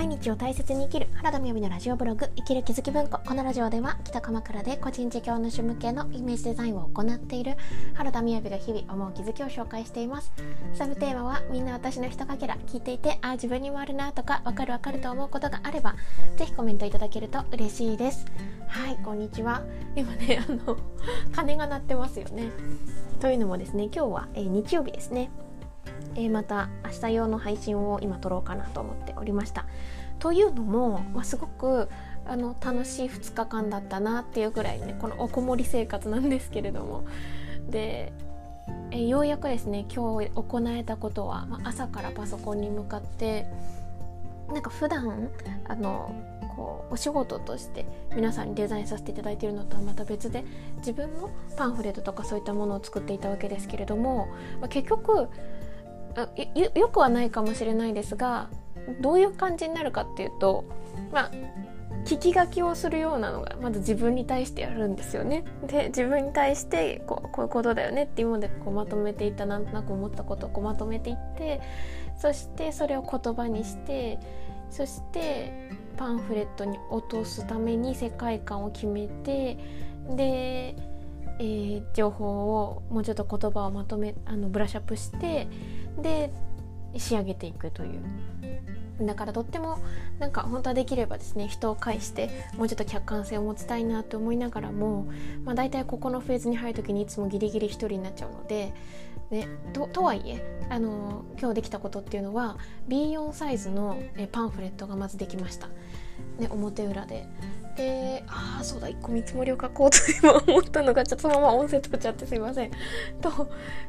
毎日を大切に生きる原田美由のラジオブログ生きる気づき文庫。このラジオでは北鎌倉で個人事業主向けのイメージデザインを行っている原田美由が日々思う気づきを紹介しています。サブテーマはみんな私のひとかけら聞いていてあ自分にもあるなとかわかるわかると思うことがあればぜひコメントいただけると嬉しいです。はいこんにちは。今ねあの鐘が鳴ってますよね。というのもですね今日は、えー、日曜日ですね。え、また明日用の配信を今撮ろうかなと思っておりました。というのも、まあ、すごくあの楽しい2日間だったなっていうぐらいねこのおこもり生活なんですけれどもでえようやくですね今日行えたことは、まあ、朝からパソコンに向かってなんか普段あのこうお仕事として皆さんにデザインさせていただいているのとはまた別で自分のパンフレットとかそういったものを作っていたわけですけれども、まあ、結局よくはないかもしれないですがどういう感じになるかっていうとまあ聞き書きをするようなのがまず自分に対してやるんですよね。で自分に対してこうこういうことだよねっていうものでこうまとめていったなんとなく思ったことをこうまとめていってそしてそれを言葉にしてそしてパンフレットに落とすために世界観を決めてでえー、情報をもうちょっと言葉をまとめあのブラッシュアップしてで仕上げていくという。だからとってもなんか本当はできればですね人を介してもうちょっと客観性を持ちたいなと思いながらも、まあ、大体ここのフェーズに入る時にいつもギリギリ1人になっちゃうのでね、ととはいえあの今日できたことっていうのは B4 サイズのえパンフレットがまずできました、ね、表裏で。でああそうだ1個見積もりを書こうと今思ったのがちょっとそのまま音声取っちゃってすいません。と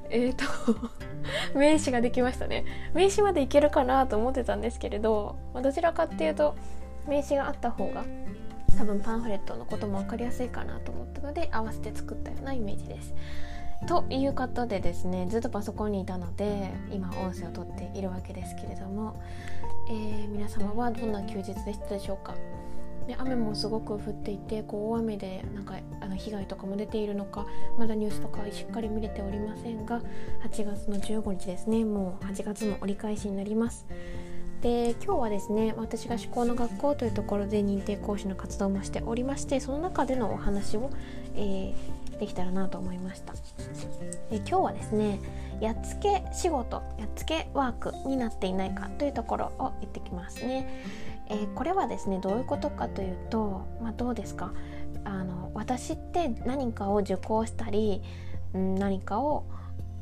えっ、ー、と 名刺ができましたね。名刺までいけるかなと思ってたんですけれど、まあ、どちらかっていうと名刺があった方が多分パンフレットのことも分かりやすいかなと思ったので合わせて作ったようなイメージです。ということでですねずっとパソコンにいたので今音声をとっているわけですけれども、えー、皆様はどんな休日でしたでしょうか？で雨もすごく降っていてこう大雨でなんかあの被害とかも出ているのかまだニュースとかしっかり見れておりませんが8月の15日ですねもう8月の折り返しになります。で今日はですね私が思考の学校というところで認定講師の活動もしておりましてその中でのお話を、えー、できたらなと思いました。で今日はですねやっつけ仕事やっつけワークになっていないかというところを言ってきますね。えー、これはですねどういうことかというと、まあ、どうですか？あの私って何かを受講したり、うん、何かを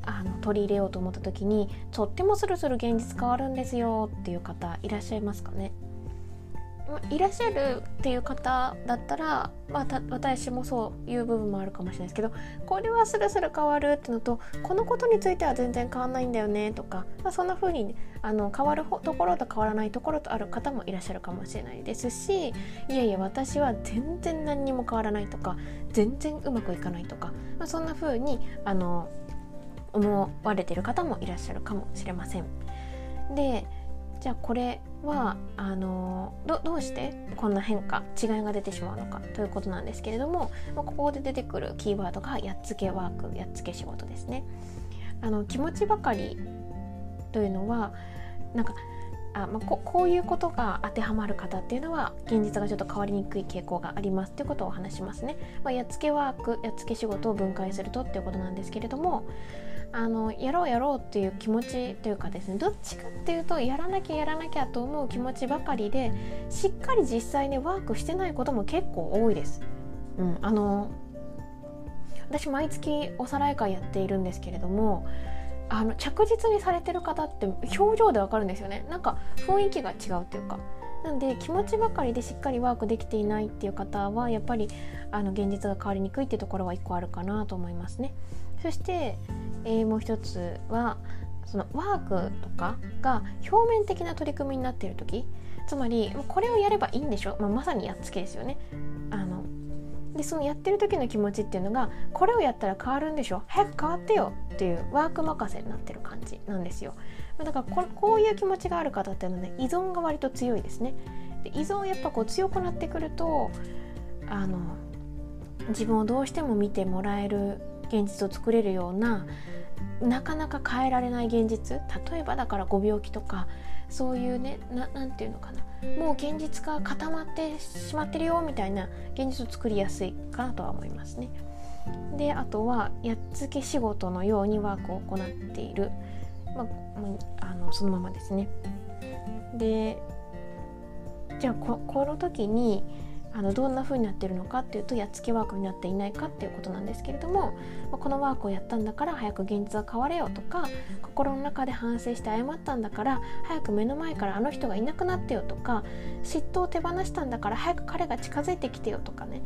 あの取り入れようと思った時にとってもスルスル現実変わるんですよっていう方いらっしゃいますかね？いらっしゃるっていう方だったら、まあ、私もそういう部分もあるかもしれないですけどこれはスルスル変わるっていうのとこのことについては全然変わんないんだよねとか、まあ、そんな風にあの変わるところと変わらないところとある方もいらっしゃるかもしれないですしいやいや私は全然何にも変わらないとか全然うまくいかないとか、まあ、そんな風にあに思われてる方もいらっしゃるかもしれません。でじゃあこれはあのどうしてこんな変化違いが出てしまうのかということなんですけれどもここで出てくるキーワードがやっつけワークやっつけ仕事ですね。あの気持ちばかりというのはなんかあ、まあ、ここういうことが当てはまる方っていうのは現実がちょっと変わりにくい傾向がありますっていうことをお話しますね。まあ、やっつけワークやっつけ仕事を分解するとっていうことなんですけれどもあのやろうやろうっていう気持ちというかですねどっちかっていうとやらなきゃやらなきゃと思う気持ちばかりでしっかり実際にワークしてないことも結構多いです。うん、あの私毎月おさらい会やっているんですけれどもあの着実にされてる方って表情でわかるんですよねなんか雰囲気が違うっていうかなんで気持ちばかりでしっかりワークできていないっていう方はやっぱりあの現実が変わりにくいっていうところは1個あるかなと思いますね。そしてえー、もう一つはそのワークとかが表面的な取り組みになっている時つまりこれをやればいいんでしょ、まあ、まさにやっつけですよね。あのでそのやってる時の気持ちっていうのがこれをやったら変わるんでしょ？早く変わってよっていうワーク任せになってる感じなんですよ。だからここういう気持ちがある方っていうのはね依存が割と強いですね。で依存やっぱこう強くなってくるとあの自分をどうしても見てもらえる現実を作れるようななかなか変えられない現実例えばだからご病気とかそういうね何て言うのかなもう現実が固まってしまってるよみたいな現実を作りやすいかなとは思いますね。であとはやっつけ仕事のようにワークを行っている、まあ、あのそのままですね。でじゃあここの時にあのどんな風になってるのかっていうとやっつけワークになっていないかっていうことなんですけれどもこのワークをやったんだから早く現実が変われよとか心の中で反省して謝ったんだから早く目の前からあの人がいなくなってよとか嫉妬を手放したんだから早く彼が近づいてきてよとかね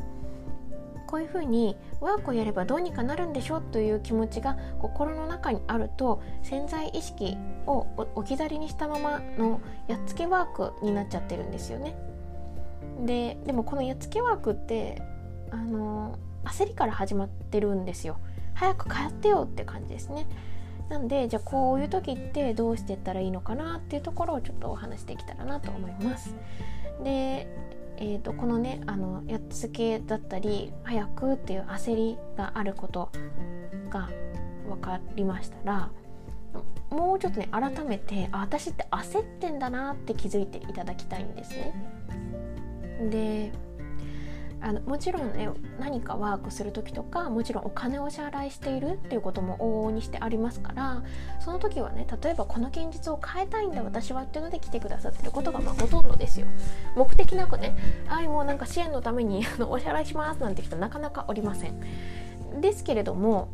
こういうふうにワークをやればどうにかなるんでしょという気持ちが心の中にあると潜在意識を置き去りにしたままのやっつけワークになっちゃってるんですよね。ででもこのやっつけワークってあの焦りから始まってるんですよ。早く帰ってよって感じですね。なんでじゃあこういう時ってどうしていったらいいのかなっていうところをちょっとお話してきたらなと思います。でえーと、このねあのやっつけだったり早くっていう焦りがあることが分かりましたらもうちょっとね改めてあ私って焦ってんだなって気づいていただきたいんですね。であのもちろんね何かワークする時とかもちろんお金を支払いしているっていうことも往々にしてありますからその時はね例えばこの現実を変えたいんだ私はっていうので来てくださってることがまあほとんどですよ。目的なくねあいもうなんか支援のためにあのお支払いしますなんて人なかなかおりません。ですけれども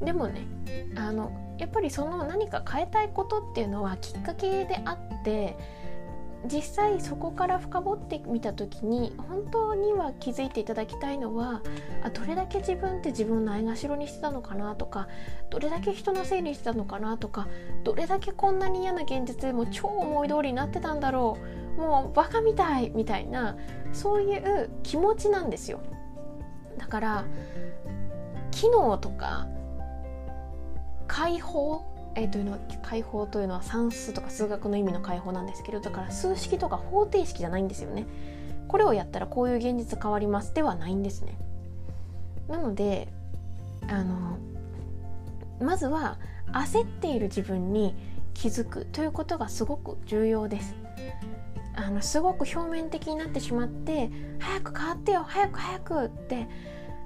でもねあのやっぱりその何か変えたいことっていうのはきっかけであって実際そこから深掘ってみた時に本当には気づいていただきたいのはあどれだけ自分って自分のないがしろにしてたのかなとかどれだけ人のせいにしてたのかなとかどれだけこんなに嫌な現実でも超思い通りになってたんだろうもうバカみたいみたいなそういう気持ちなんですよ。だから機能とか解放え、というのは解放というのは算数とか数学の意味の解放なんですけどだから数式とか方程式じゃないんですよね。これをやったらこういう現実変わりますではないんですね。なのであのまずは焦っている自分に気づくということがすごく重要です。あのすごく表面的になってしまって早く変わってよ早く早くって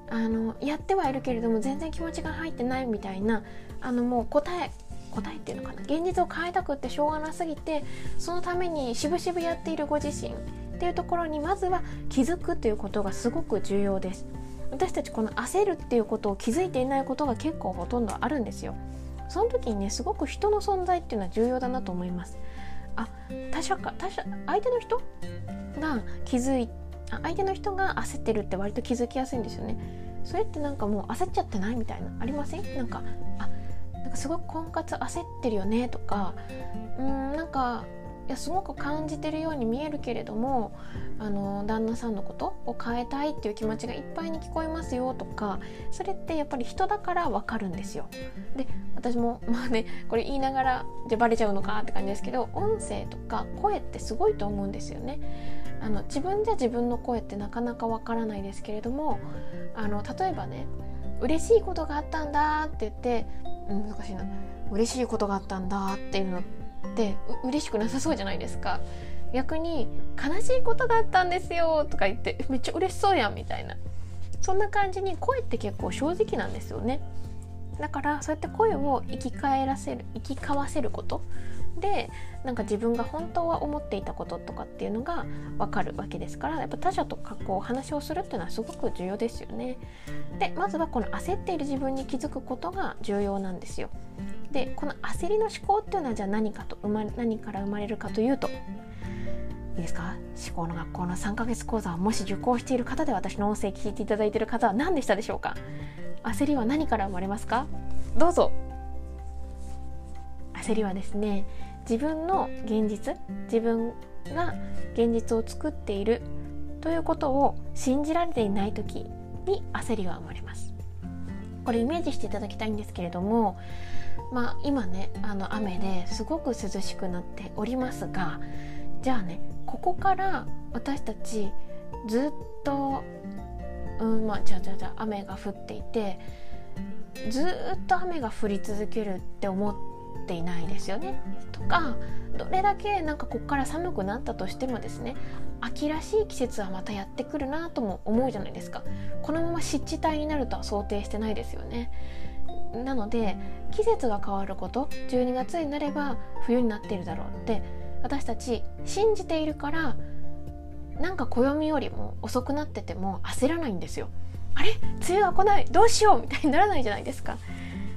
あのやってはいるけれども全然気持ちが入ってないみたいなあのもう答え答えっていうのかな。現実を変えたくってしょうがなすぎてそのためにしぶしぶやっているご自身っていうところにまずは気づくということがすごく重要です。私たちこの焦るっていうことを気づいていないことが結構ほとんどあるんですよ。その時にねすごく人の存在っていうのは重要だなと思います。あ他者か他者相手の人が気づい相手の人が焦ってるって割と気づきやすいんですよね。それってなんかもう焦っちゃってないみたいなありません？なんかあなんかすごく婚活焦ってるよねとかうんなんかいやすごく感じてるように見えるけれどもあの旦那さんのことを変えたいっていう気持ちがいっぱいに聞こえますよとかそれってやっぱり人だから分かるんですよ。で私もまあねこれ言いながらじゃバレちゃうのかって感じですけど音声とか声ってすごいと思うんですよね。あの自分じゃ自分の声ってなかなかわからないですけれどもあの例えばね嬉しいことがあったんだって言って難しいな。嬉しいことがあったんだっていうのってう嬉しくなさそうじゃないですか。逆に悲しいことがあったんですよとか言ってめっちゃ嬉しそうやんみたいな。そんな感じに声って結構正直なんですよね。だからそうやって声を生き返らせる生き交わせることでなんか自分が本当は思っていたこととかっていうのが分かるわけですからやっぱ他者とかこう話をするっていうのはすごく重要ですよね。でまずはこの焦っている自分に気づくことが重要なんですよ。でこの焦りの思考っていうのはじゃあ何かと生ま何から生まれるかというといいですか？思考の学校の3ヶ月講座をもし受講している方で私の音声聞いていただいている方は何でしたでしょうか？焦りは何から生まれますか？どうぞ焦りはですね自分の現実自分が現実を作っているということを信じられていない時に焦りが生まれます。これイメージしていただきたいんですけれどもまあ今ねあの雨ですごく涼しくなっておりますがじゃあねここから私たちずっとうんまあじゃあじゃあじゃあ雨が降っていてずっと雨が降り続けるって思っていないですよね。とかどれだけなんかこっから寒くなったとしてもですね秋らしい季節はまたやってくるなとも思うじゃないですか。このまま湿地帯になるとは想定してないですよね。なので季節が変わること12月になれば冬になっているだろうって私たち信じているからなんか暦よりも遅くなってても焦らないんですよ。あれ？梅雨が来ない？どうしよう？みたいにならないじゃないですか。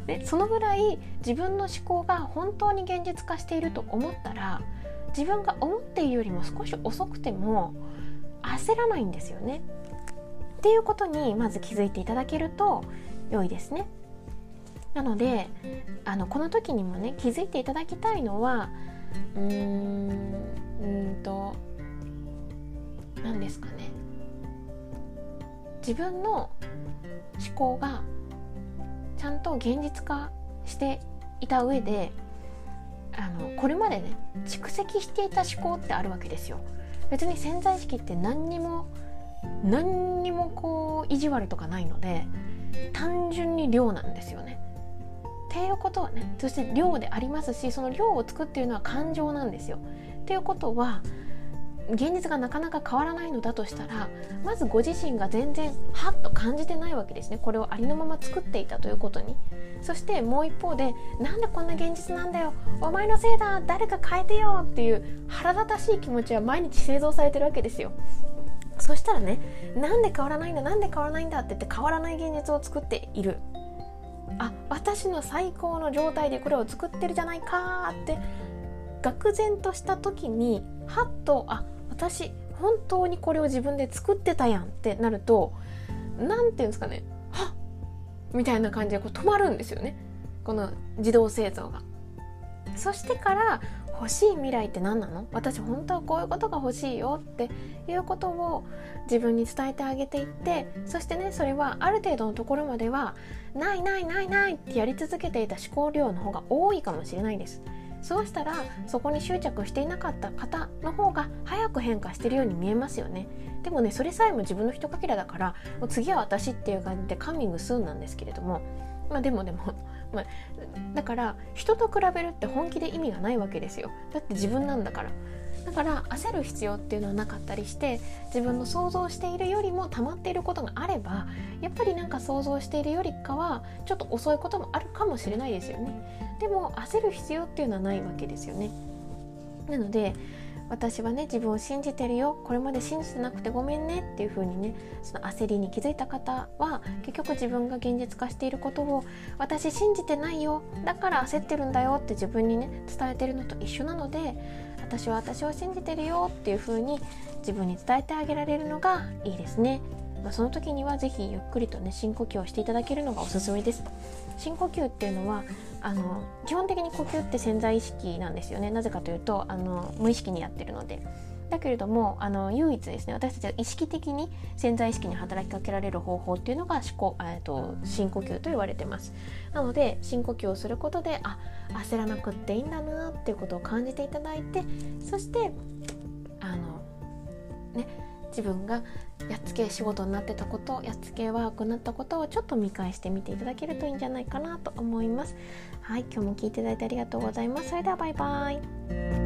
でそのぐらい自分の思考が本当に現実化していると思ったら自分が思っているよりも少し遅くても焦らないんですよね。っていうことにまず気づいていただけると良いですね。なのであのこの時にもね気づいていただきたいのはうーんうんと何ですかね自分の思考がちゃんと現実化していた上であのこれまでね蓄積していた思考ってあるわけですよ。別に潜在意識って何にも何にもこう意地悪とかないので単純に量なんですよね。っていうことはねそして量でありますしその量を作っているのは感情なんですよ。っていうことは現実がなかなか変わらないのだとしたらまずご自身が全然ハッと感じてないわけですね。これをありのまま作っていたということに。そしてもう一方でなんでこんな現実なんだよ。お前のせいだ。誰か変えてよっていう腹立たしい気持ちは毎日製造されてるわけですよ。そしたらねなんで変わらないんだ？なんで変わらないんだって言って変わらない現実を作っている。あ私の最高の状態でこれを作ってるじゃないかって愕然とした時にはっとあ私本当にこれを自分で作ってたやんってなると何て言うんですかねはっみたいな感じでこう止まるんですよねこの自動製造が。そしてから欲しい未来って何なの？私本当はこういうことが欲しいよっていうことを自分に伝えてあげていってそしてねそれはある程度のところまではないないないないってやり続けていた思考量の方が多いかもしれないです。そうしたらそこに執着していなかった方の方が早く変化してるように見えますよね。でもねそれさえも自分の一かけらだからもう次は私っていう感じでカミングスーンなんですけれども。まあでもでも、まあ、だから人と比べるって本気で意味がないわけですよ。だって自分なんだから。だから焦る必要っていうのはなかったりして自分の想像しているよりも溜まっていることがあればやっぱりなんか想像しているよりかはちょっと遅いこともあるかもしれないですよね。でも焦る必要っていうのはないわけですよね。なので私はね自分を信じてるよ。これまで信じてなくてごめんねっていう風にねその焦りに気づいた方は結局自分が現実化していることを私信じてないよ。だから焦ってるんだよって自分にね伝えてるのと一緒なので私は私を信じてるよっていう風に自分に伝えてあげられるのがいいですね。まあ、その時には是非ゆっくりとね深呼吸をしていただけるのがおすすめです。深呼吸っていうのはあの基本的に呼吸って潜在意識なんですよねなぜかというとあの無意識にやってるので。だけれどもあの唯一ですね私たちが意識的に潜在意識に働きかけられる方法っていうのが思考、えーと、深呼吸と言われてます。なので深呼吸をすることであ焦らなくっていいんだなっていうことを感じていただいてそしてあのね自分がやっつけ仕事になってたことやっつけワークになったことをちょっと見返してみていただけるといいんじゃないかなと思います。はい今日も聞いていただいてありがとうございます。それではバイバイ。